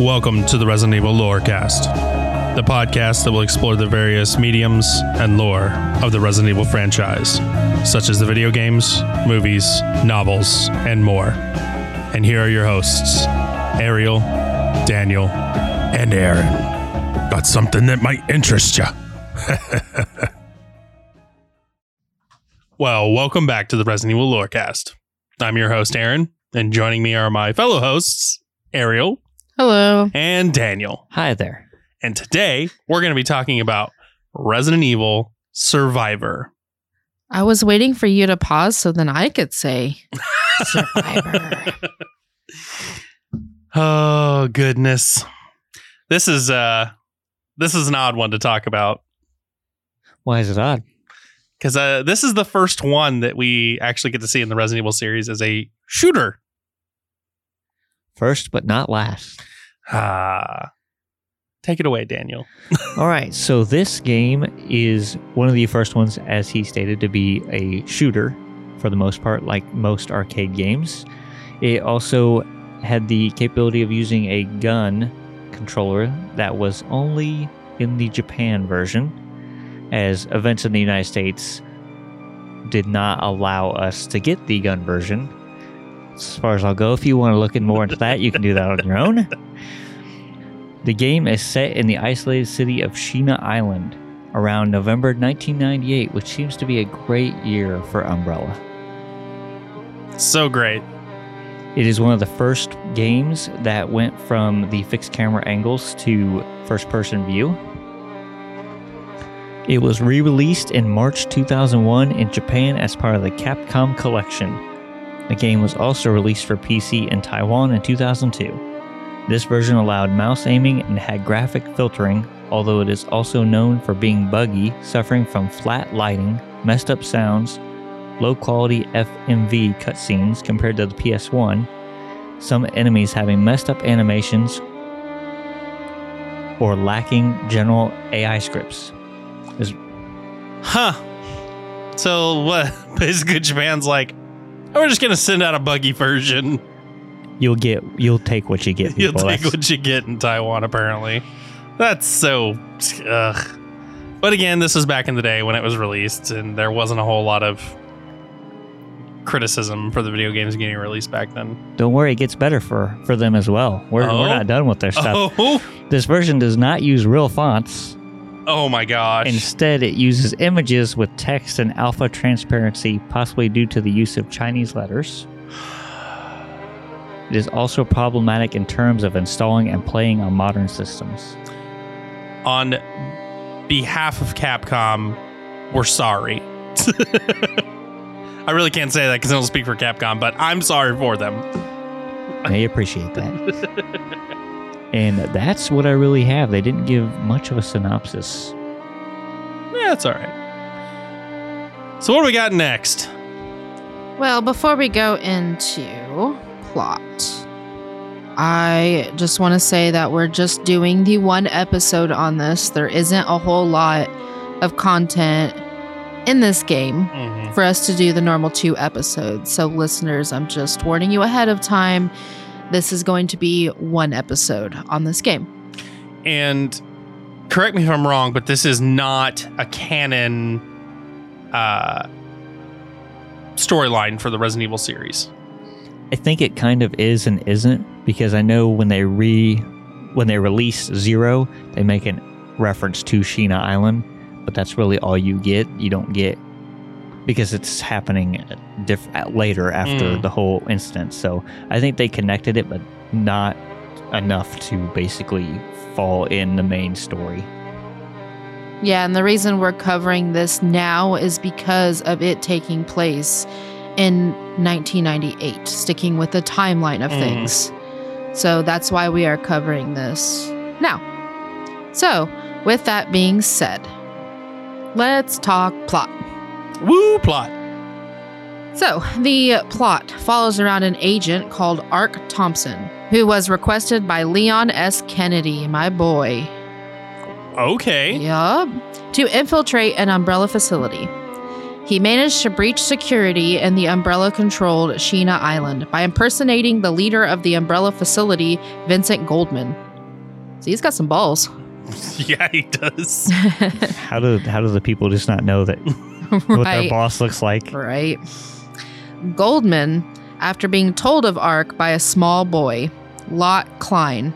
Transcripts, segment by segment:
Welcome to the Resident Evil Lorecast, the podcast that will explore the various mediums and lore of the Resident Evil franchise, such as the video games, movies, novels, and more. And here are your hosts, Ariel, Daniel, and Aaron. Got something that might interest you. well, welcome back to the Resident Evil Lorecast. I'm your host, Aaron, and joining me are my fellow hosts, Ariel Hello. and Daniel. Hi there. And today we're going to be talking about Resident Evil Survivor. I was waiting for you to pause so then I could say Survivor. Oh goodness. This is uh this is an odd one to talk about Why is it odd? cuz uh this is the first one that we actually get to see in the Resident Evil series as a shooter. First but not last. Ah. Take it away, Daniel. All right, so this game is one of the first ones, as he stated, to be a shooter for the most part, like most arcade games. It also had the capability of using a gun controller that was only in the Japan version, as events in the United States did not allow us to get the gun version. As far as I'll go, if you want to look in more into that, you can do that on your own. The game is set in the isolated city of Sheena Island around November 1998, which seems to be a great year for Umbrella. So great. It is one of the first games that went from the fixed camera angles to first person view. It was re released in March 2001 in Japan as part of the Capcom Collection. The game was also released for PC in Taiwan in 2002. This version allowed mouse aiming and had graphic filtering, although it is also known for being buggy, suffering from flat lighting, messed up sounds, low quality FMV cutscenes compared to the PS1, some enemies having messed up animations, or lacking general AI scripts. Huh. So what basically Japan's like "Oh, we're just going to send out a buggy version. You'll get, you'll take what you get. You'll take That's- what you get in Taiwan, apparently. That's so. Ugh. But again, this was back in the day when it was released, and there wasn't a whole lot of criticism for the video games getting released back then. Don't worry, it gets better for for them as well. We're, Oh? we're not done with their stuff. Oh, This version does not use real fonts. Oh my gosh. Instead, it uses images with text and alpha transparency, possibly due to the use of Chinese letters. It is also problematic in terms of installing and playing on modern systems. On behalf of Capcom, we're sorry. I really can't say that because I don't speak for Capcom, but I'm sorry for them. I appreciate that. and that's what I really have. They didn't give much of a synopsis. Yeah, it's all right. So what do we got next? well, before we go into plot, I just want to say that we're just doing the one episode on this. There isn't a whole lot of content in this game Mhm. for us to do the normal two episodes. So, listeners, I'm just warning you ahead of time. This is going to be one episode on this game. And correct me if I'm wrong, but this is not a canon uh, storyline for the Resident Evil series. I think it kind of is and isn't because I know when they re when they release Zero, they make a reference to Sheena Island, but that's really all you get. You don't get because it's happening diff- later after Mm. the whole incident. So I think they connected it, but not enough to basically fall in the main story. Yeah, and the reason we're covering this now is because of it taking place in 1998, sticking with the timeline of Mhm. things. So that's why we are covering this now. So, with that being said, let's talk plot. Woo plot. So, the plot follows around an agent called Ark Thompson, who was requested by Leon S. Kennedy, my boy, Okay. Yup. To infiltrate an umbrella facility. He managed to breach security in the umbrella controlled Sheena Island by impersonating the leader of the umbrella facility, Vincent Goldman. So he's got some balls. yeah, he does. How do how do the people just not know that what their boss looks like? Right. Goldman, after being told of Ark by a small boy, Lott Klein,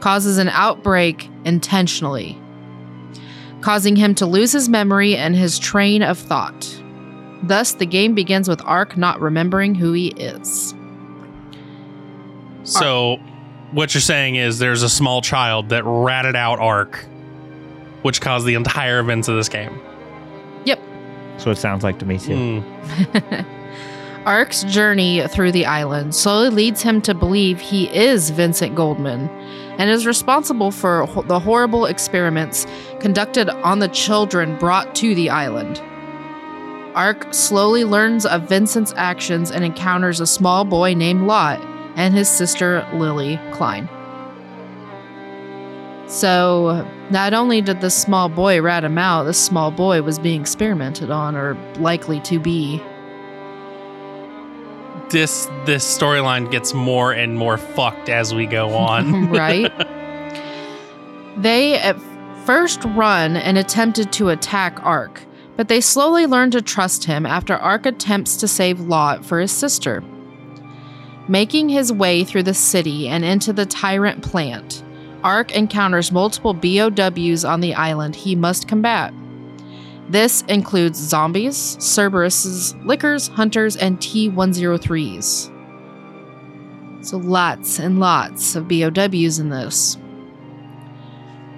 causes an outbreak intentionally, causing him to lose his memory and his train of thought. Thus, the game begins with Ark not remembering who he is. So, what you're saying is there's a small child that ratted out Ark, which caused the entire events of this game. That's what it sounds like to me too. Hmm. Ark's journey through the island slowly leads him to believe he is Vincent Goldman and is responsible for ho- the horrible experiments conducted on the children brought to the island. Ark slowly learns of Vincent's actions and encounters a small boy named Lott and his sister Lily Klein. So, not only did the small boy rat him out, this small boy was being experimented on, or likely to be. This this storyline gets more and more fucked as we go on. right? They at first run and attempted to attack Ark, but they slowly learn to trust him after Ark attempts to save Lott for his sister. Making his way through the city and into the Tyrant plant, Ark encounters multiple BOWs on the island he must combat. This includes zombies, Cerberuses, lickers, hunters, and T 103s. So lots and lots of BOWs in this.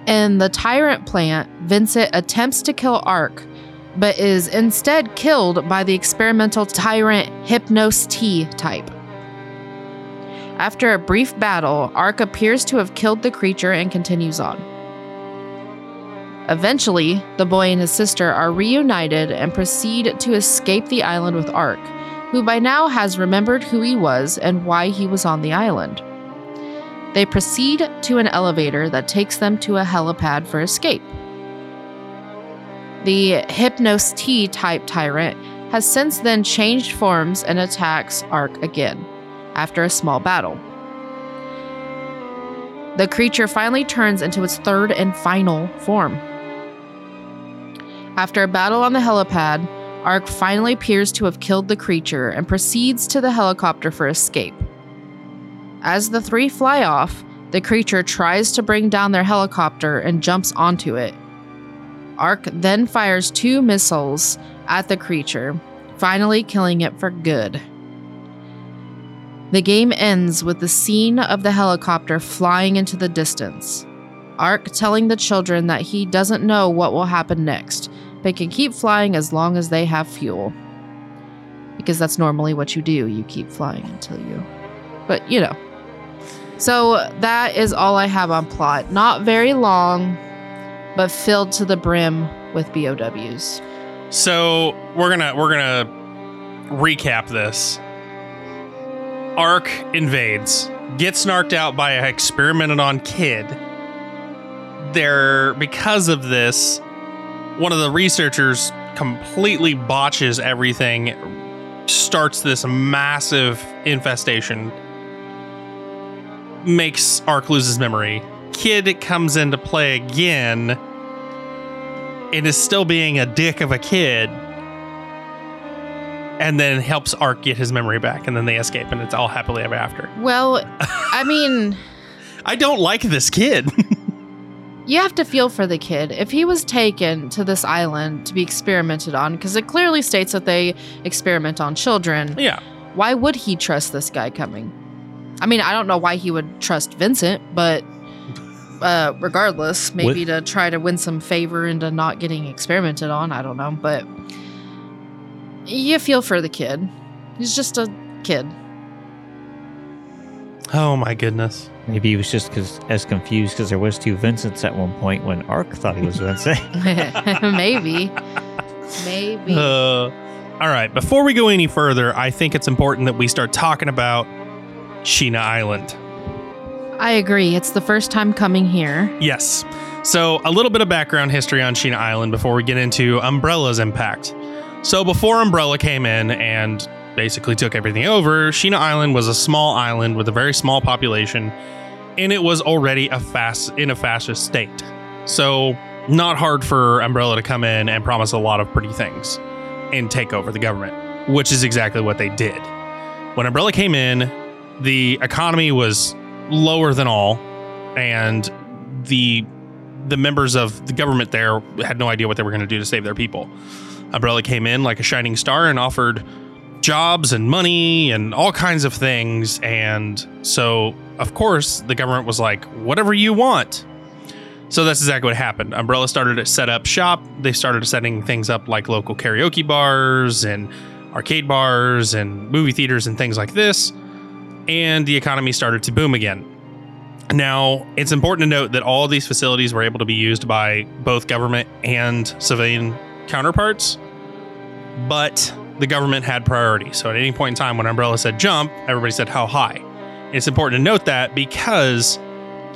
In the Tyrant plant, Vincent attempts to kill Ark, but is instead killed by the experimental Tyrant Hypnos T type. After a brief battle, Ark appears to have killed the creature and continues on. Eventually, the boy and his sister are reunited and proceed to escape the island with Ark, who by now has remembered who he was and why he was on the island. They proceed to an elevator that takes them to a helipad for escape. The Hypnos T type tyrant has since then changed forms and attacks Ark again after a small battle. The creature finally turns into its third and final form. After a battle on the helipad, Ark finally appears to have killed the creature and proceeds to the helicopter for escape. As the three fly off, the creature tries to bring down their helicopter and jumps onto it. Ark then fires two missiles at the creature, finally killing it for good. The game ends with the scene of the helicopter flying into the distance. Ark telling the children that he doesn't know what will happen next, but can keep flying as long as they have fuel. Because that's normally what you do, you keep flying until you. But, you know. So that is all I have on plot. Not very long, but filled to the brim with BOWs. So we're gonna we're gonna recap this. Ark invades, gets narked out by an experimented on kid. There, because of this, one of the researchers completely botches everything, starts this massive infestation, makes Ark lose his memory. Kid comes into play again and is still being a dick of a kid and then helps Ark get his memory back and then they escape and it's all happily ever after. Well, I mean, I don't like this kid. you have to feel for the kid. If he was taken to this island to be experimented on, because it clearly states that they experiment on children, yeah. why would he trust this guy coming? I mean, I don't know why he would trust Vincent, but uh, regardless, maybe to try to win some favor into not getting experimented on. I don't know, but you feel for the kid. He's just a kid. Oh my goodness. Maybe he was just cause, as confused because there was two Vincents at one point when Ark thought he was Vincent. maybe, maybe. Uh, all right. Before we go any further, I think it's important that we start talking about Sheena Island. I agree. It's the first time coming here. Yes. So, a little bit of background history on Sheena Island before we get into Umbrella's impact. So, before Umbrella came in and basically took everything over, Sheena Island was a small island with a very small population. and it was already a fast in a fascist state. So not hard for Umbrella to come in and promise a lot of pretty things and take over the government, which is exactly what they did. When Umbrella came in, the economy was lower than all, and the the members of the government there had no idea what they were going to do to save their people. Umbrella came in like a shining star and offered jobs and money and all kinds of things. And so, of course, the government was like, whatever you want. So that's exactly what happened. Umbrella started to set up shop. They started setting things up like local karaoke bars and arcade bars and movie theaters and things like this. And the economy started to boom again. Now, it's important to note that all these facilities were able to be used by both government and civilian counterparts, but the government had priority. So at any point in time when Umbrella said jump, everybody said how high. It's important to note that because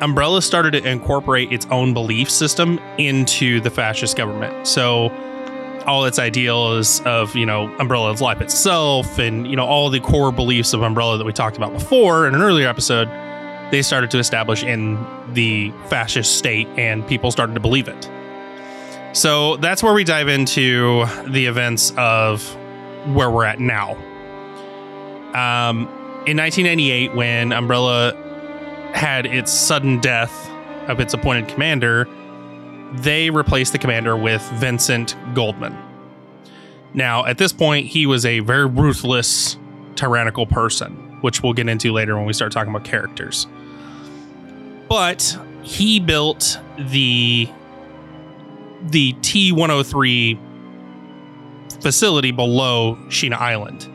Umbrella started to incorporate its own belief system into the fascist government. So all its ideals of, you know, Umbrella's life itself and, you know, all the core beliefs of Umbrella that we talked about before in an earlier episode they started to establish in the fascist state and people started to believe it. So that's where we dive into the events of where we're at now. Um, in 1998, when Umbrella had its sudden death of its appointed commander, they replaced the commander with Vincent Goldman. Now, at this point, he was a very ruthless, tyrannical person, which we'll get into later when we start talking about characters but he built the the T103 facility below Sheena Island.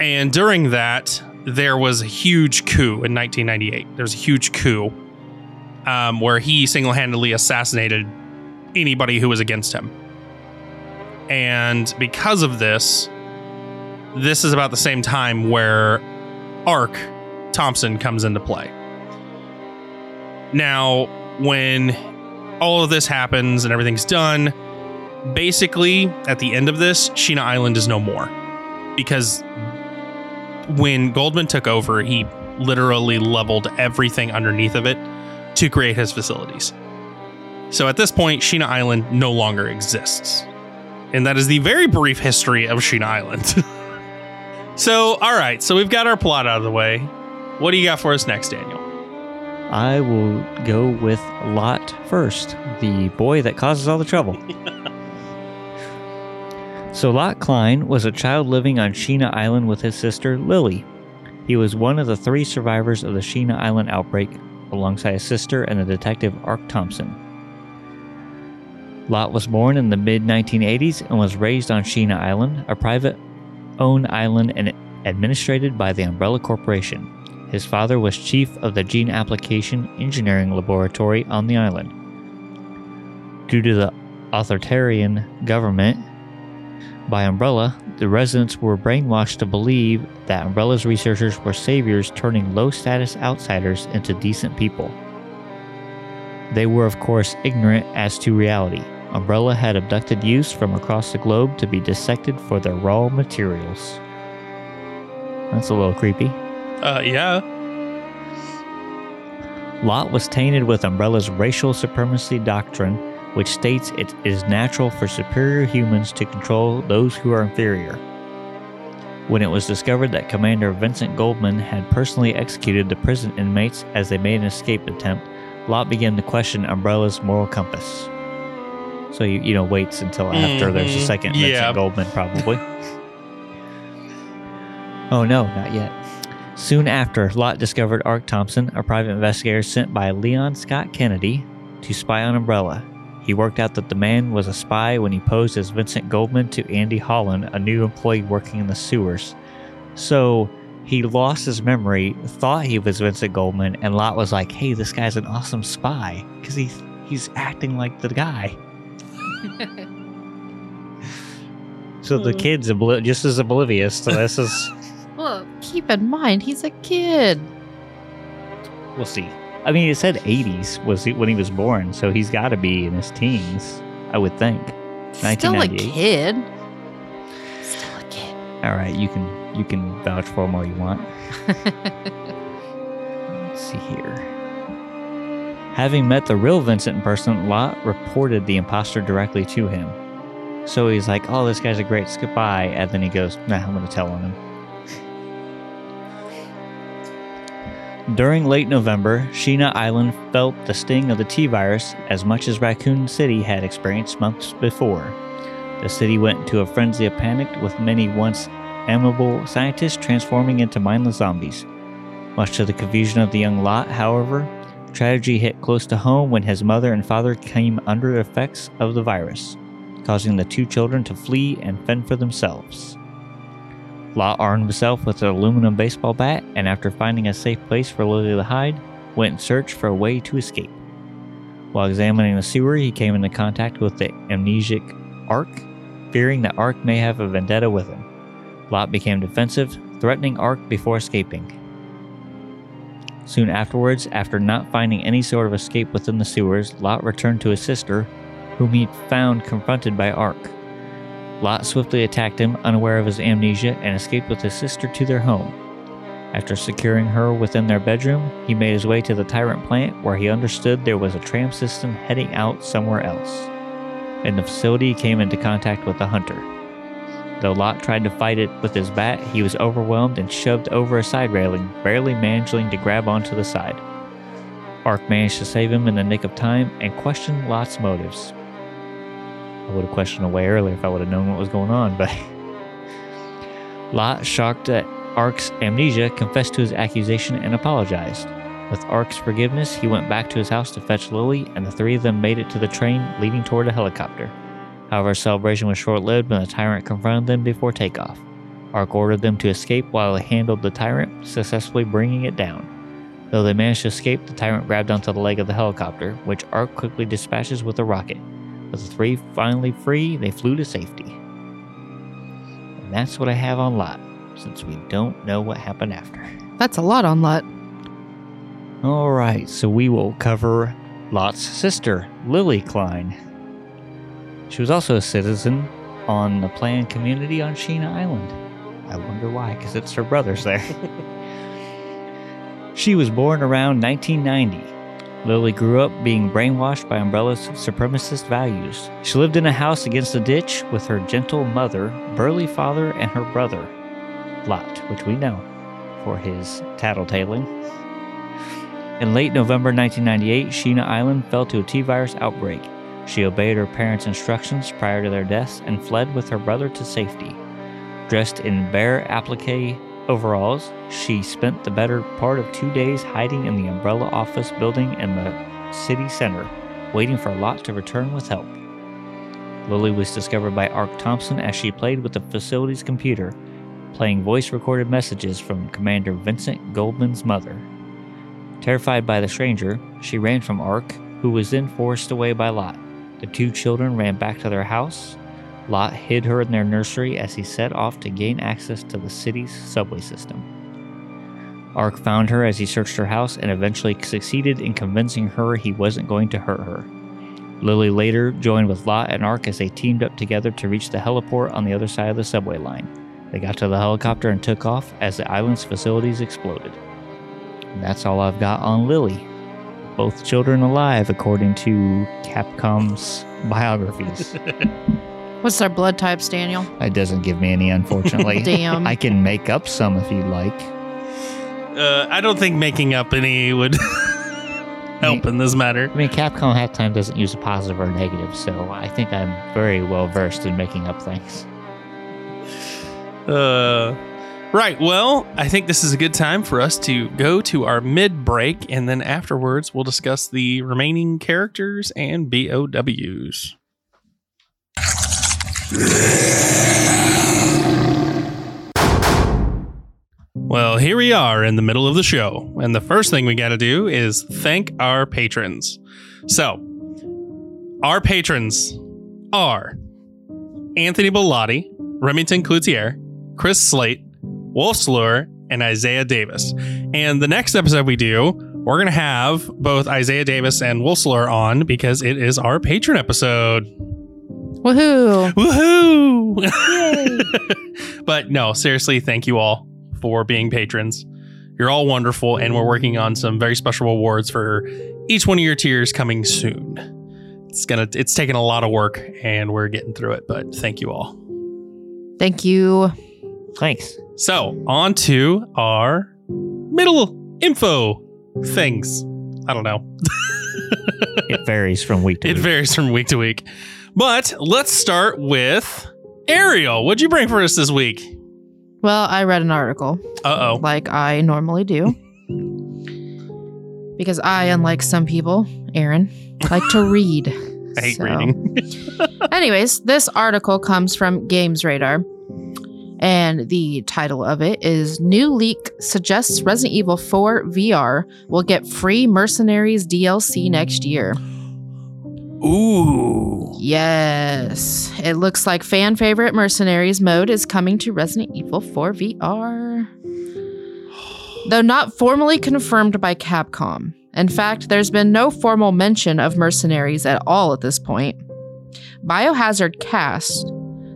And during that, there was a huge coup in 1998. There was a huge coup um, where he single handedly assassinated anybody who was against him. And because of this, this is about the same time where Ark Thompson comes into play. Now, when all of this happens and everything's done, basically at the end of this, Sheena Island is no more. Because when Goldman took over, he literally leveled everything underneath of it to create his facilities. So at this point, Sheena Island no longer exists. And that is the very brief history of Sheena Island. so, all right, so we've got our plot out of the way. What do you got for us next, Daniel? I will go with Lott first, the boy that causes all the trouble. so, Lott Klein was a child living on Sheena Island with his sister Lily. He was one of the three survivors of the Sheena Island outbreak, alongside his sister and the detective Ark Thompson. Lott was born in the mid 1980s and was raised on Sheena Island, a private owned island and administered by the Umbrella Corporation. His father was chief of the Gene Application Engineering Laboratory on the island. Due to the authoritarian government by Umbrella, the residents were brainwashed to believe that Umbrella's researchers were saviors turning low status outsiders into decent people. They were, of course, ignorant as to reality. Umbrella had abducted youths from across the globe to be dissected for their raw materials. That's a little creepy. Uh, yeah. Lott was tainted with Umbrella's racial supremacy doctrine, which states it is natural for superior humans to control those who are inferior. When it was discovered that Commander Vincent Goldman had personally executed the prison inmates as they made an escape attempt, Lott began to question Umbrella's moral compass. So you you know waits until after mm-hmm. there's a second Vincent yeah. Goldman probably. oh no, not yet. Soon after, Lott discovered Ark Thompson, a private investigator sent by Leon Scott Kennedy to spy on Umbrella. He worked out that the man was a spy when he posed as Vincent Goldman to Andy Holland, a new employee working in the sewers. So he lost his memory, thought he was Vincent Goldman, and Lott was like, "Hey, this guy's an awesome spy because he's he's acting like the guy." so the hmm. kid's obli- just as oblivious to this as well, keep in mind he's a kid. We'll see. I mean, it said 80s was when he was born, so he's got to be in his teens, I would think. Still a kid. Still a kid. All right, you can you can vouch for him all you want. Let's see here. Having met the real Vincent in person, Lott reported the imposter directly to him. So he's like, "Oh, this guy's a great spy," and then he goes, "Nah, I'm gonna tell on him." During late November, Sheena Island felt the sting of the T virus as much as Raccoon City had experienced months before. The city went into a frenzy of panic, with many once amiable scientists transforming into mindless zombies. Much to the confusion of the young Lott, however, tragedy hit close to home when his mother and father came under the effects of the virus, causing the two children to flee and fend for themselves. Lott armed himself with an aluminum baseball bat and, after finding a safe place for Lily to hide, went in search for a way to escape. While examining the sewer, he came into contact with the amnesiac Ark, fearing that Ark may have a vendetta with him. Lott became defensive, threatening Ark before escaping. Soon afterwards, after not finding any sort of escape within the sewers, Lott returned to his sister, whom he found confronted by Ark. Lott swiftly attacked him, unaware of his amnesia, and escaped with his sister to their home. After securing her within their bedroom, he made his way to the Tyrant plant where he understood there was a tram system heading out somewhere else. In the facility, he came into contact with the hunter. Though Lott tried to fight it with his bat, he was overwhelmed and shoved over a side railing, barely managing to grab onto the side. Ark managed to save him in the nick of time and questioned Lott's motives. I would have questioned away earlier if I would have known what was going on, but Lott, shocked at Ark's amnesia, confessed to his accusation and apologized. With Ark's forgiveness, he went back to his house to fetch Lily, and the three of them made it to the train leading toward a helicopter. However, celebration was short lived when the tyrant confronted them before takeoff. Ark ordered them to escape while he handled the tyrant, successfully bringing it down. Though they managed to escape, the tyrant grabbed onto the leg of the helicopter, which Ark quickly dispatches with a rocket. With the three finally free, they flew to safety. And that's what I have on Lott, since we don't know what happened after. That's a lot on Lott. All right, so we will cover Lott's sister, Lily Klein. She was also a citizen on the planned community on Sheena Island. I wonder why, because it's her brothers there. she was born around 1990. Lily grew up being brainwashed by Umbrella's supremacist values. She lived in a house against a ditch with her gentle mother, burly father, and her brother, Lott, which we know for his tattletaling. In late November 1998, Sheena Island fell to a T virus outbreak. She obeyed her parents' instructions prior to their deaths and fled with her brother to safety. Dressed in bare applique overalls, she spent the better part of two days hiding in the Umbrella office building in the city center, waiting for Lott to return with help. Lily was discovered by Ark Thompson as she played with the facility's computer, playing voice recorded messages from Commander Vincent Goldman's mother. Terrified by the stranger, she ran from Ark, who was then forced away by Lott. The two children ran back to their house. Lott hid her in their nursery as he set off to gain access to the city's subway system. Ark found her as he searched her house and eventually succeeded in convincing her he wasn't going to hurt her. Lily later joined with Lott and Ark as they teamed up together to reach the heliport on the other side of the subway line. They got to the helicopter and took off as the island's facilities exploded. And that's all I've got on Lily. Both children alive, according to Capcom's biographies. What's their blood types, Daniel? It doesn't give me any, unfortunately. Damn. I can make up some if you'd like. Uh, I don't think making up any would help in this matter. I mean, Capcom half time doesn't use a positive or negative, so I think I'm very well versed in making up things. Uh, right. Well, I think this is a good time for us to go to our mid break, and then afterwards, we'll discuss the remaining characters and BOWs. Well, here we are in the middle of the show, and the first thing we got to do is thank our patrons. So, our patrons are Anthony Bellotti, Remington Cloutier, Chris Slate, Wolfslure, and Isaiah Davis. And the next episode we do, we're going to have both Isaiah Davis and Wolfslure on because it is our patron episode. Woohoo! Woohoo! but no, seriously, thank you all for being patrons. You're all wonderful, and we're working on some very special rewards for each one of your tiers coming soon. It's gonna it's taken a lot of work and we're getting through it, but thank you all. Thank you. Thanks. So on to our middle info things. I don't know. It varies from week to It week. varies from week to week. But let's start with Ariel. What'd you bring for us this week? Well, I read an article Uh oh. like I normally do. because I, unlike some people, Aaron, like to read. I hate So- reading. Anyways, this article comes from Games Radar. And the title of it is New Leak Suggests Resident Evil 4 VR will get free Mercenaries DLC next year. Ooh. Yes. It looks like fan favorite Mercenaries mode is coming to Resident Evil 4 VR. Though not formally confirmed by Capcom. In fact, there's been no formal mention of Mercenaries at all at this point. Biohazard Cast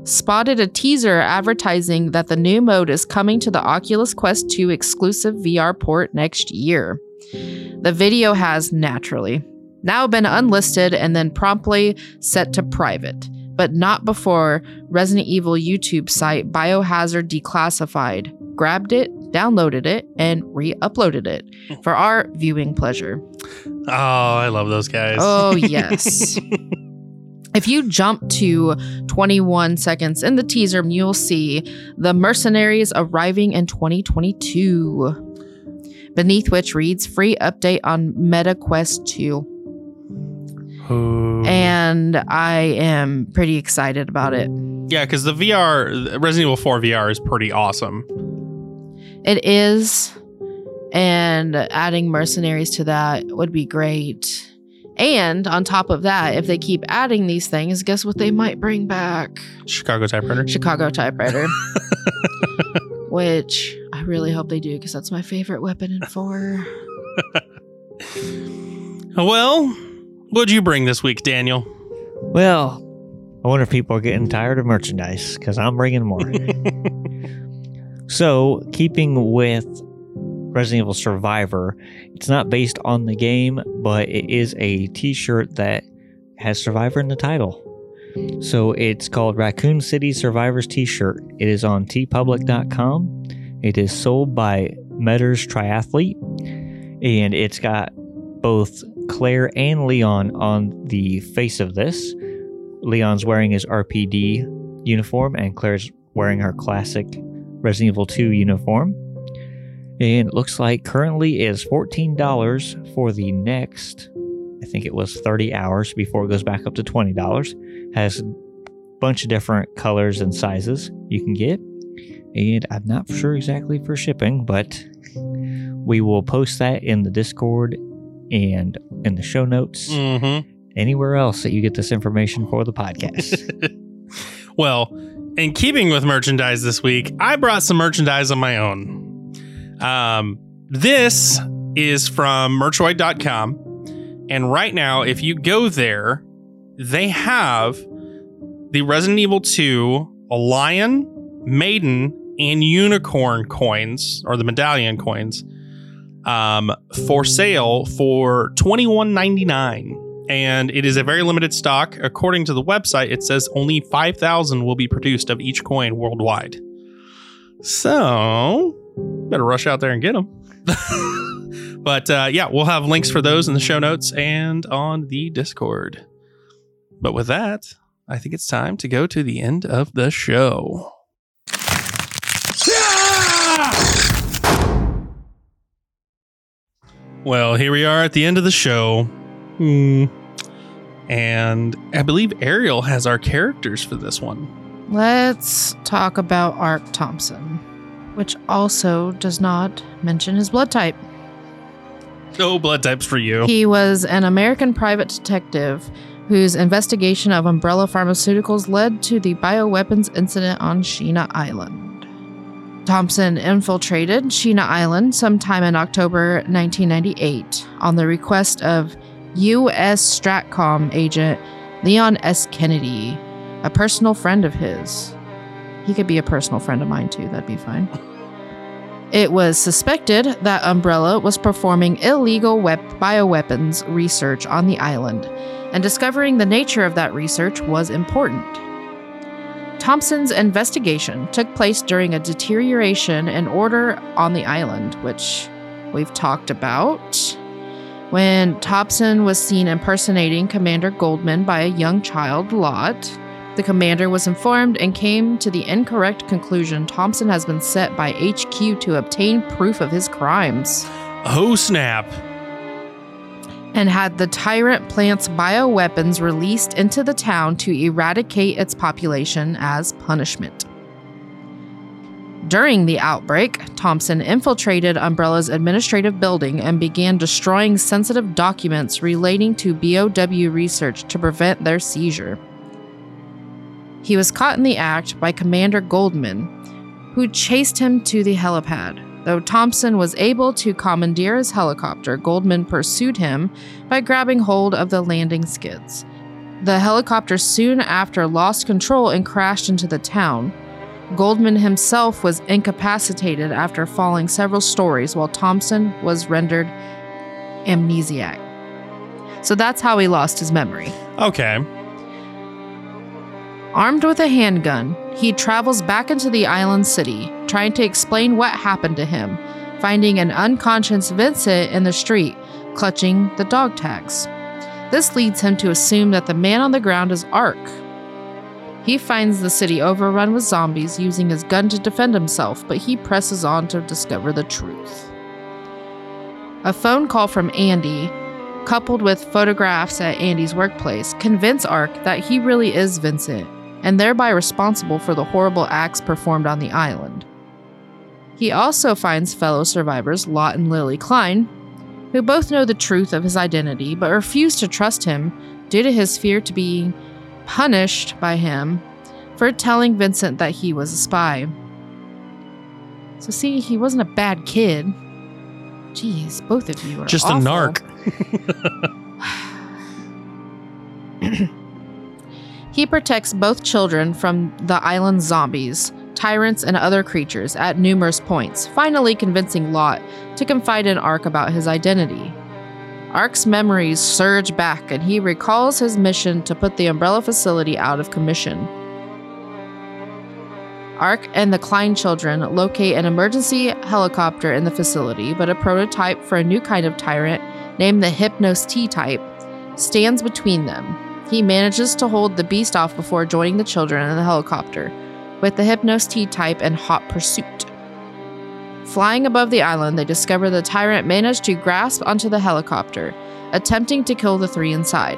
spotted a teaser advertising that the new mode is coming to the Oculus Quest 2 exclusive VR port next year. The video has, naturally, now been unlisted and then promptly set to private, but not before Resident Evil YouTube site Biohazard Declassified grabbed it, downloaded it, and re uploaded it for our viewing pleasure. Oh, I love those guys. Oh, yes. if you jump to 21 seconds in the teaser, you'll see the mercenaries arriving in 2022. Beneath which reads free update on MetaQuest 2. Ooh. And I am pretty excited about it. yeah, because the VR, Resident Evil 4 VR is pretty awesome. It is. And adding mercenaries to that would be great. And on top of that, if they keep adding these things, guess what they might bring back? Chicago typewriter. Chicago typewriter. Which I really hope they do because that's my favorite weapon in four. Well, what'd you bring this week, Daniel? Well, I wonder if people are getting tired of merchandise because I'm bringing more. so, keeping with Resident Evil Survivor, it's not based on the game, but it is a t shirt that has Survivor in the title. So, it's called Raccoon City Survivors t shirt. It is on teepublic.com. It is sold by Metters Triathlete, and it's got both Claire and Leon on the face of this. Leon's wearing his RPD uniform, and Claire's wearing her classic Resident Evil 2 uniform. And it looks like currently is $14 for the next, I think it was 30 hours before it goes back up to $20. Has a bunch of different colors and sizes you can get. And I'm not sure exactly for shipping, but we will post that in the Discord and in the show notes mm-hmm. anywhere else that you get this information for the podcast. Well, in keeping with merchandise this week, I brought some merchandise on my own. Um, this is from Merchoid.com. And right now, if you go there, they have the Resident Evil 2 a Lion, Maiden, and Unicorn coins, or the medallion coins, um, for sale for twenty one ninety nine and it is a very limited stock. According to the website, it says only 5,000 will be produced of each coin worldwide. So, better rush out there and get them. but uh, yeah, we'll have links for those in the show notes and on the Discord. But with that, I think it's time to go to the end of the show. Well, here we are at the end of the show. Hmm. And I believe Ariel has our characters for this one. Let's talk about Ark Thompson, which also does not mention his blood type. No blood types for you. He was an American private detective whose investigation of Umbrella Pharmaceuticals led to the bioweapons incident on Sheena Island. Thompson infiltrated Sheena Island sometime in October 1998 on the request of U.S. Stratcom agent Leon S. Kennedy, a personal friend of his. He could be a personal friend of mine too, that'd be fine. It was suspected that Umbrella was performing illegal wep- bioweapons research on the island, and discovering the nature of that research was important. Thompson's investigation took place during a deterioration in order on the island, which we've talked about. When Thompson was seen impersonating Commander Goldman by a young child, Lott, the commander was informed and came to the incorrect conclusion Thompson has been set by HQ to obtain proof of his crimes Oh, snap. And had the tyrant plant's bioweapons released into the town to eradicate its population as punishment. During the outbreak, Thompson infiltrated Umbrella's administrative building and began destroying sensitive documents relating to BOW research to prevent their seizure. He was caught in the act by Commander Goldman, who chased him to the helipad. Though Thompson was able to commandeer his helicopter, Goldman pursued him by grabbing hold of the landing skids. The helicopter soon after lost control and crashed into the town. Goldman himself was incapacitated after falling several stories, while Thompson was rendered amnesiac. So that's how he lost his memory. Okay. Armed with a handgun, he travels back into the island city, trying to explain what happened to him, finding an unconscious Vincent in the street, clutching the dog tags. This leads him to assume that the man on the ground is Ark. He finds the city overrun with zombies, using his gun to defend himself, but he presses on to discover the truth. A phone call from Andy, coupled with photographs at Andy's workplace, convince Ark that he really is Vincent and thereby responsible for the horrible acts performed on the island. He also finds fellow survivors Lott and Lily Klein, who both know the truth of his identity but refuse to trust him due to his fear to be punished by him for telling Vincent that he was a spy. So, see, he wasn't a bad kid. Jeez, both of you are Just awful. a narc. He protects both children from the island zombies, tyrants, and other creatures at numerous points, finally convincing Lott to confide in Ark about his identity. Ark's memories surge back and he recalls his mission to put the Umbrella facility out of commission. Ark and the Klein children locate an emergency helicopter in the facility, but a prototype for a new kind of tyrant named the Hypnos T type stands between them. He manages to hold the beast off before joining the children in the helicopter, with the Hypnos T type in hot pursuit. Flying above the island, they discover the tyrant managed to grasp onto the helicopter, attempting to kill the three inside.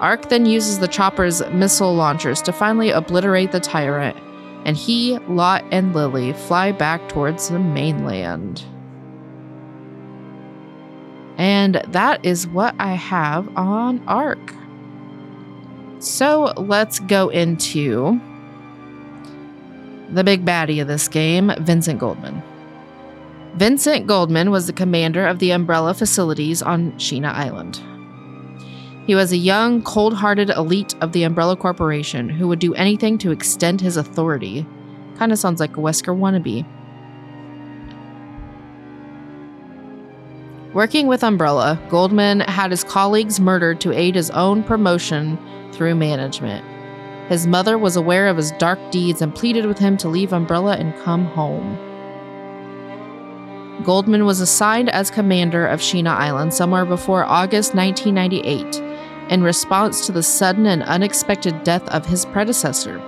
Ark then uses the chopper's missile launchers to finally obliterate the tyrant, and he, Lott, and Lily fly back towards the mainland. And that is what I have on Ark. So let's go into the big baddie of this game, Vincent Goldman. Vincent Goldman was the commander of the Umbrella facilities on Sheena Island. He was a young, cold hearted elite of the Umbrella Corporation who would do anything to extend his authority. Kind of sounds like a Wesker wannabe. Working with Umbrella, Goldman had his colleagues murdered to aid his own promotion through management. His mother was aware of his dark deeds and pleaded with him to leave Umbrella and come home. Goldman was assigned as commander of Sheena Island somewhere before August 1998 in response to the sudden and unexpected death of his predecessor.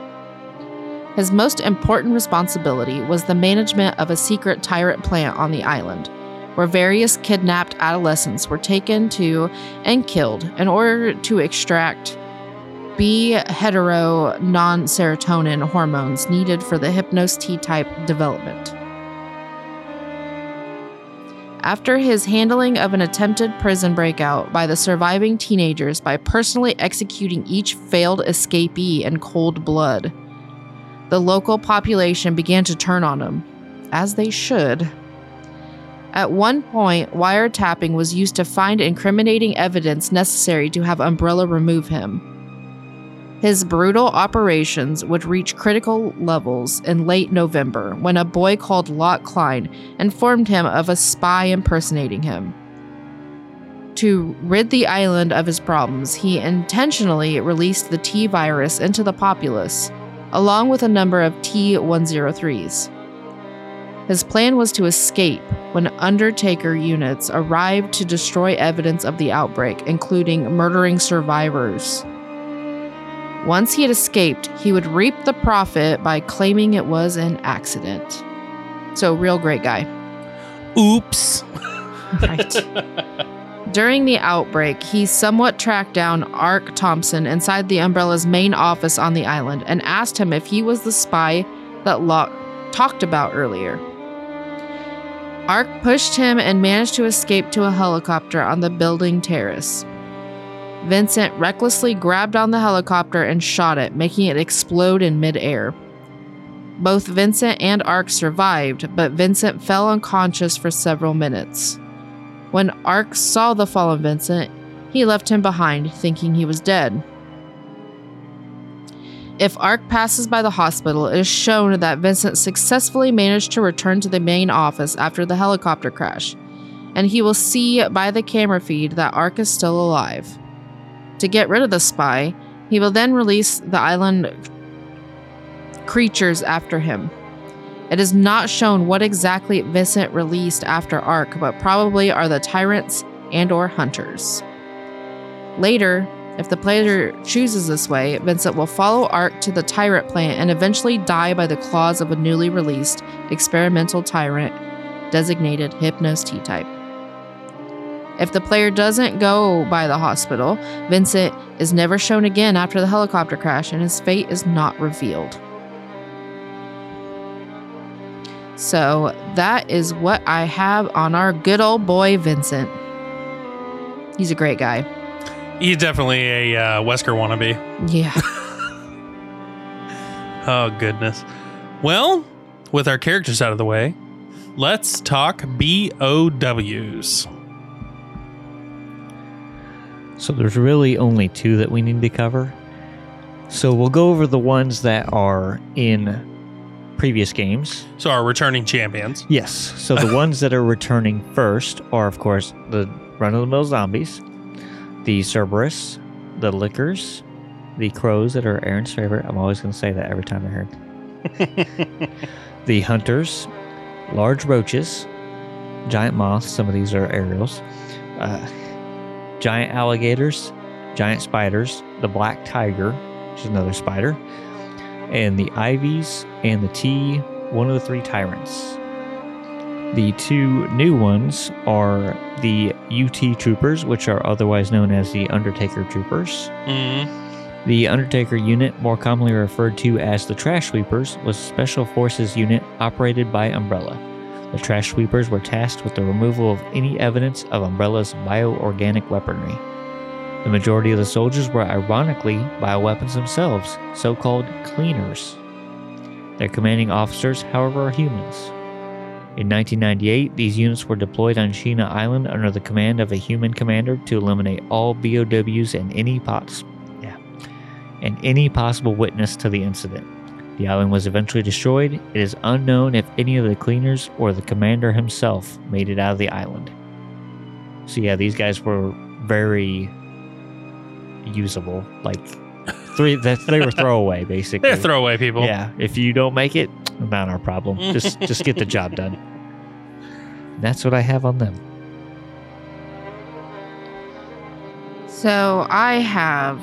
His most important responsibility was the management of a secret tyrant plant on the island, where various kidnapped adolescents were taken to and killed in order to extract B hetero non serotonin hormones needed for the Hypnos T type development. After his handling of an attempted prison breakout by the surviving teenagers by personally executing each failed escapee in cold blood, the local population began to turn on him, as they should. At one point, wiretapping was used to find incriminating evidence necessary to have Umbrella remove him. His brutal operations would reach critical levels in late November when a boy called Lott Klein informed him of a spy impersonating him. To rid the island of his problems, he intentionally released the T virus into the populace, along with a number of T 103s. His plan was to escape when Undertaker units arrived to destroy evidence of the outbreak, including murdering survivors. Once he had escaped, he would reap the profit by claiming it was an accident. So, real great guy. Oops. Right. During the outbreak, he somewhat tracked down Ark Thompson inside the Umbrella's main office on the island and asked him if he was the spy that Locke talked about earlier. Ark pushed him and managed to escape to a helicopter on the building terrace. Vincent recklessly grabbed on the helicopter and shot it, making it explode in midair. Both Vincent and Ark survived, but Vincent fell unconscious for several minutes. When Ark saw the fallen Vincent, he left him behind, thinking he was dead. If Ark passes by the hospital, it is shown that Vincent successfully managed to return to the main office after the helicopter crash, and he will see by the camera feed that Ark is still alive. To get rid of the spy, he will then release the island creatures after him. It is not shown what exactly Vincent released after Ark, but probably are the tyrants and or hunters. Later, if the player chooses this way, Vincent will follow Ark to the tyrant plant and eventually die by the claws of a newly released experimental tyrant designated Hypnos T type. If the player doesn't go by the hospital, Vincent is never shown again after the helicopter crash and his fate is not revealed. So that is what I have on our good old boy Vincent. He's a great guy. He's definitely a uh, Wesker wannabe. Yeah. Oh, goodness. Well, with our characters out of the way, let's talk BOWs. So there's really only two that we need to cover. So we'll go over the ones that are in previous games. So, our returning champions. Yes. So the ones that are returning first are, of course, the run of the mill zombies, the Cerberus, the Lickers, the Crows that are Aaron's favorite. I'm always going to say that every time I hear the Hunters, large roaches, giant moths. Some of these are aerials. Uh, giant alligators, giant spiders, the black tiger, which is another spider, and the ivies and the T, one of the three tyrants. The two new ones are the UT troopers, which are otherwise known as the Undertaker troopers. Mm. The Undertaker unit, more commonly referred to as the Trash Sweepers, was a special forces unit operated by Umbrella. The Trash Sweepers were tasked with the removal of any evidence of Umbrella's bioorganic weaponry. The majority of the soldiers were ironically bioweapons themselves, so called cleaners. Their commanding officers, however, are humans. In 1998, these units were deployed on Sheena Island under the command of a human commander to eliminate all BOWs and any pots, yeah, and any possible witness to the incident. The island was eventually destroyed. It is unknown if any of the cleaners or the commander himself made it out of the island. So yeah, these guys were very usable. Like three, they were throwaway basically. They're throwaway people. Yeah, if you don't make it, not our problem. Just just get the job done. That's what I have on them. So I have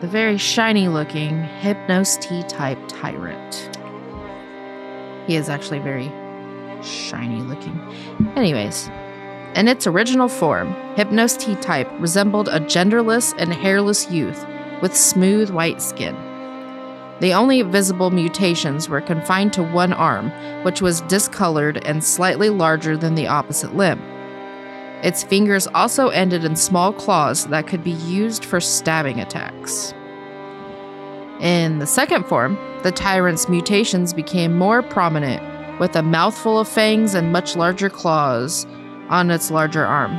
the very shiny looking Hypnos T type tyrant. He is actually very shiny looking. Anyways, in its original form, Hypnos T type resembled a genderless and hairless youth with smooth white skin. The only visible mutations were confined to one arm, which was discolored and slightly larger than the opposite limb. Its fingers also ended in small claws that could be used for stabbing attacks. In the second form, the tyrant's mutations became more prominent, with a mouthful of fangs and much larger claws on its larger arm.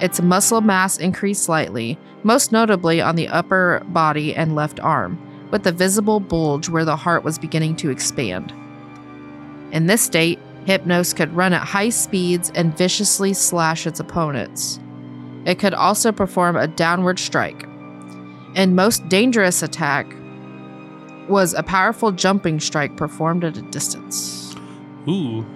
Its muscle mass increased slightly, most notably on the upper body and left arm, with a visible bulge where the heart was beginning to expand. In this state, Hypnos could run at high speeds and viciously slash its opponents. It could also perform a downward strike. And most dangerous attack was a powerful jumping strike performed at a distance. Ooh.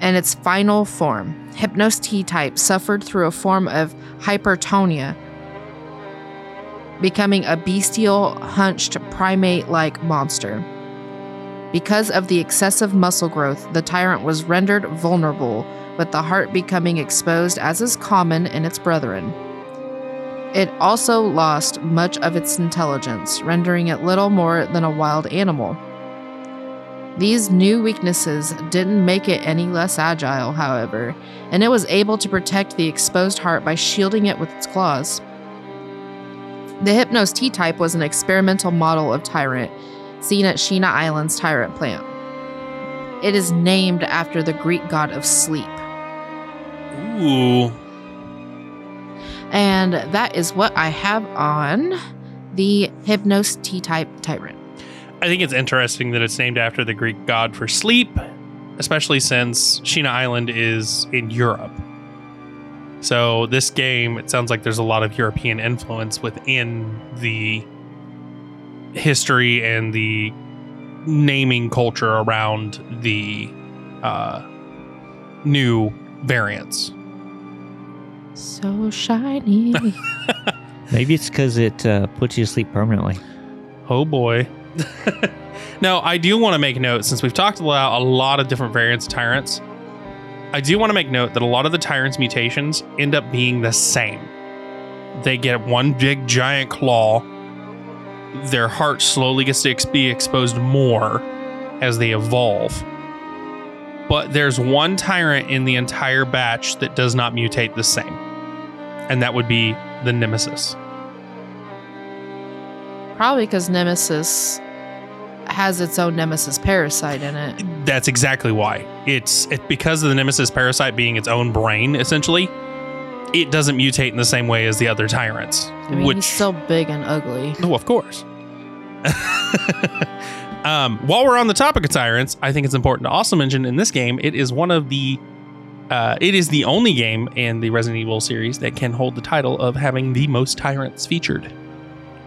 In its final form, Hypnos T type suffered through a form of hypertonia, becoming a bestial, hunched, primate like monster. Because of the excessive muscle growth, the tyrant was rendered vulnerable, with the heart becoming exposed as is common in its brethren. It also lost much of its intelligence, rendering it little more than a wild animal. These new weaknesses didn't make it any less agile, however, and it was able to protect the exposed heart by shielding it with its claws. The Hypnos T type was an experimental model of tyrant seen at Sheena Island's tyrant plant. It is named after the Greek god of sleep. Ooh. And that is what I have on the Hypnos T type tyrant. I think it's interesting that it's named after the Greek god for sleep, especially since Sheena Island is in Europe. So this game, it sounds like there's a lot of European influence within the history and the naming culture around the uh, new variants. So shiny. Maybe it's because it uh, puts you to sleep permanently. Oh boy. now, I do want to make note since we've talked about a lot of different variants of tyrants. I do want to make note that a lot of the tyrants' mutations end up being the same. They get one big giant claw. Their heart slowly gets to ex- be exposed more as they evolve. But there's one tyrant in the entire batch that does not mutate the same. And that would be the Nemesis. Probably because Nemesis has its own Nemesis parasite in it. That's exactly why. It's it, because of the Nemesis parasite being its own brain, essentially. It doesn't mutate in the same way as the other tyrants. I mean, which, he's so big and ugly. oh, of course. um, while we're on the topic of tyrants, I think it's important to also mention in this game, it is one of the, uh, it is the only game in the Resident Evil series that can hold the title of having the most tyrants featured.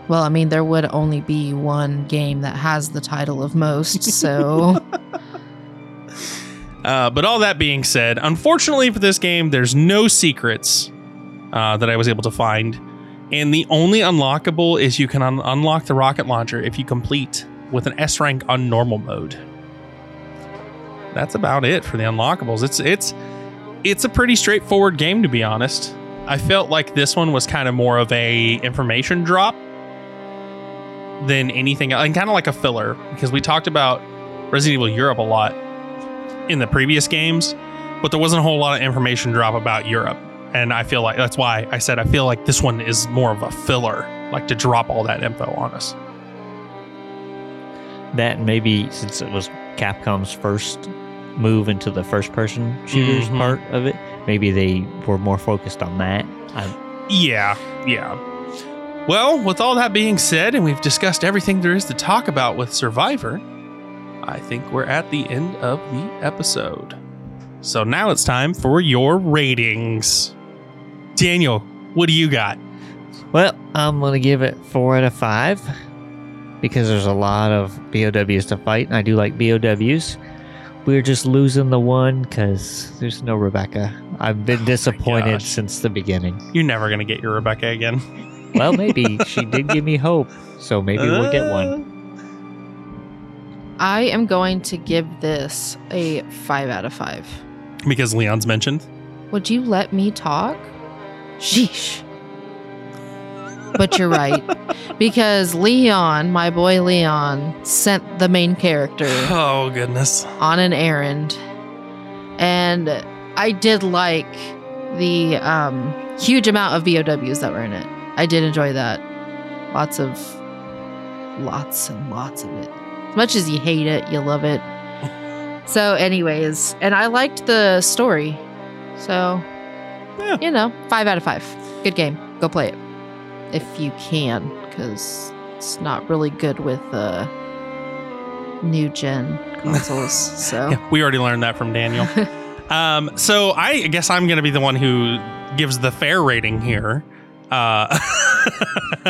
Well, I mean, there would only be one game that has the title of most, so Uh, but all that being said, unfortunately for this game, there's no secrets uh, that I was able to find. And the only unlockable is you can un- unlock the rocket launcher if you complete with an S rank on normal mode. That's about it for the unlockables. It's it's it's a pretty straightforward game to be honest. I felt like this one was kind of more of a information drop than anything and kind of like a filler because we talked about Resident Evil Europe a lot in the previous games, but there wasn't a whole lot of information drop about Europe. And I feel like that's why I said I feel like this one is more of a filler, like to drop all that info on us. That maybe since it was Capcom's first move into the first person shooters Mhm. part of it, maybe they were more focused on that. I, Yeah, yeah. Well, with all that being said, and we've discussed everything there is to talk about with Survivor, I think we're at the end of the episode. So now it's time for your ratings. Daniel, what do you got? well, I'm going to give it four out of five because there's a lot of BOWs to fight, and I do like BOWs. We're just losing the one because there's no Rebecca. I've been Oh disappointed since the beginning. You're never going to get your Rebecca again. Well, maybe she did give me hope, so maybe we'll get one. I am going to give this a five out of five. Because Leon's mentioned. Would you let me talk? Sheesh. But you're right. because Leon, my boy Leon, sent the main character Oh, goodness. on an errand. And I did like the um, huge amount of BOWs that were in it. I did enjoy that. Lots of, lots and lots of it. As much as you hate it, you love it. So, anyways, and I liked the story. So, Yeah. You know, five out of five. Good game. Go play it if you can, because it's not really good with uh, new gen consoles. So Yeah, we already learned that from Daniel. um, so I guess I'm going to be the one who gives the fair rating here. Uh,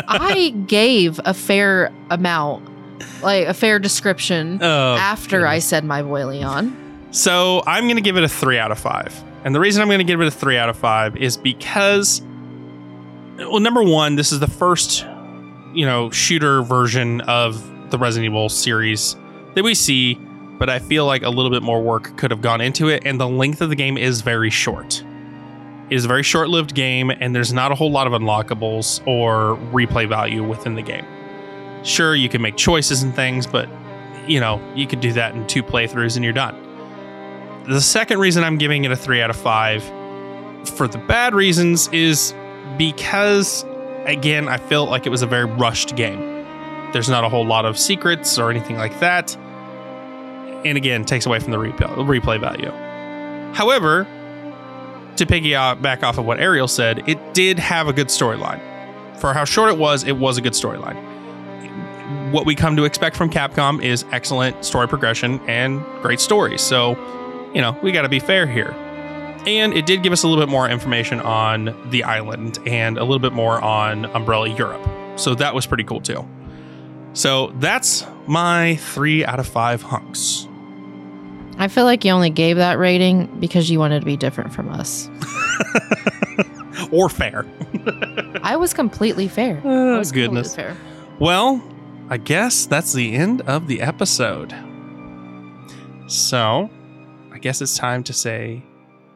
I gave a fair amount, like a fair description Oh, after I said my Voileon. So I'm going to give it a three out of five. And the reason I'm going to give it a three out of five is because, well, number one, this is the first, you know, shooter version of the Resident Evil series that we see, but I feel like a little bit more work could have gone into it. And the length of the game is very short. It is a very short lived game, and there's not a whole lot of unlockables or replay value within the game. Sure, you can make choices and things, but, you know, you could do that in two playthroughs and you're done. The second reason I'm giving it a three out of five for the bad reasons is because, again, I felt like it was a very rushed game. There's not a whole lot of secrets or anything like that. And again, takes away from the replay value. However, to piggyback off of what Ariel said, it did have a good storyline. For how short it was, it was a good storyline. What we come to expect from Capcom is excellent story progression and great stories. So, you know, we got to be fair here. And it did give us a little bit more information on the island and a little bit more on Umbrella Europe. So that was pretty cool too. So that's my three out of five hunks. I feel like you only gave that rating because you wanted to be different from us. or fair. I was completely fair. Oh, I Oh, was goodness. fair. Well, I guess that's the end of the episode. So, I guess it's time to say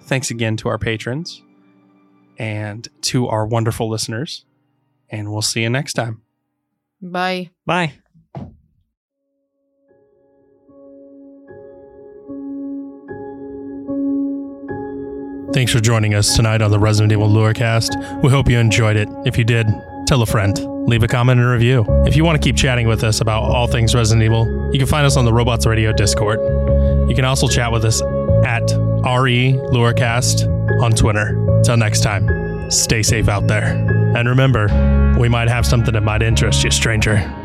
thanks again to our patrons and to our wonderful listeners. And we'll see you next time. Bye. Bye. Thanks for joining us tonight on the Resident Evil Lurecast. We hope you enjoyed it. If you did, tell a friend. Leave a comment and review. If you want to keep chatting with us about all things Resident Evil, you can find us on the Robots Radio Discord. You can also chat with us at RE Lurecast on Twitter. Till next time, stay safe out there. And remember, we might have something that might interest you, stranger.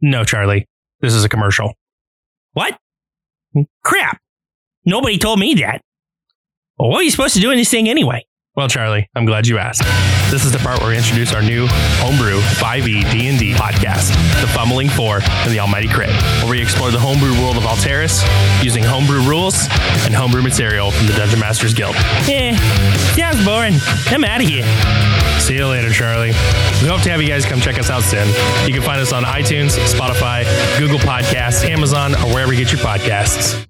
No, Charlie, this is a commercial. What? Crap. Nobody told me that. Well, what are you supposed to do in this thing anyway? Well, Charlie, I'm glad you asked. This is the part where we introduce our new homebrew 5e D&D podcast, The Fumbling Four and the Almighty Crit, where we explore the homebrew world of Alteris using homebrew rules and homebrew material from the Dungeon Masters Guild. Eh, sounds boring. I'm out of here. See you later, Charlie. We hope to have you guys come check us out soon. You can find us on iTunes, Spotify, Google Podcasts, Amazon, or wherever you get your podcasts.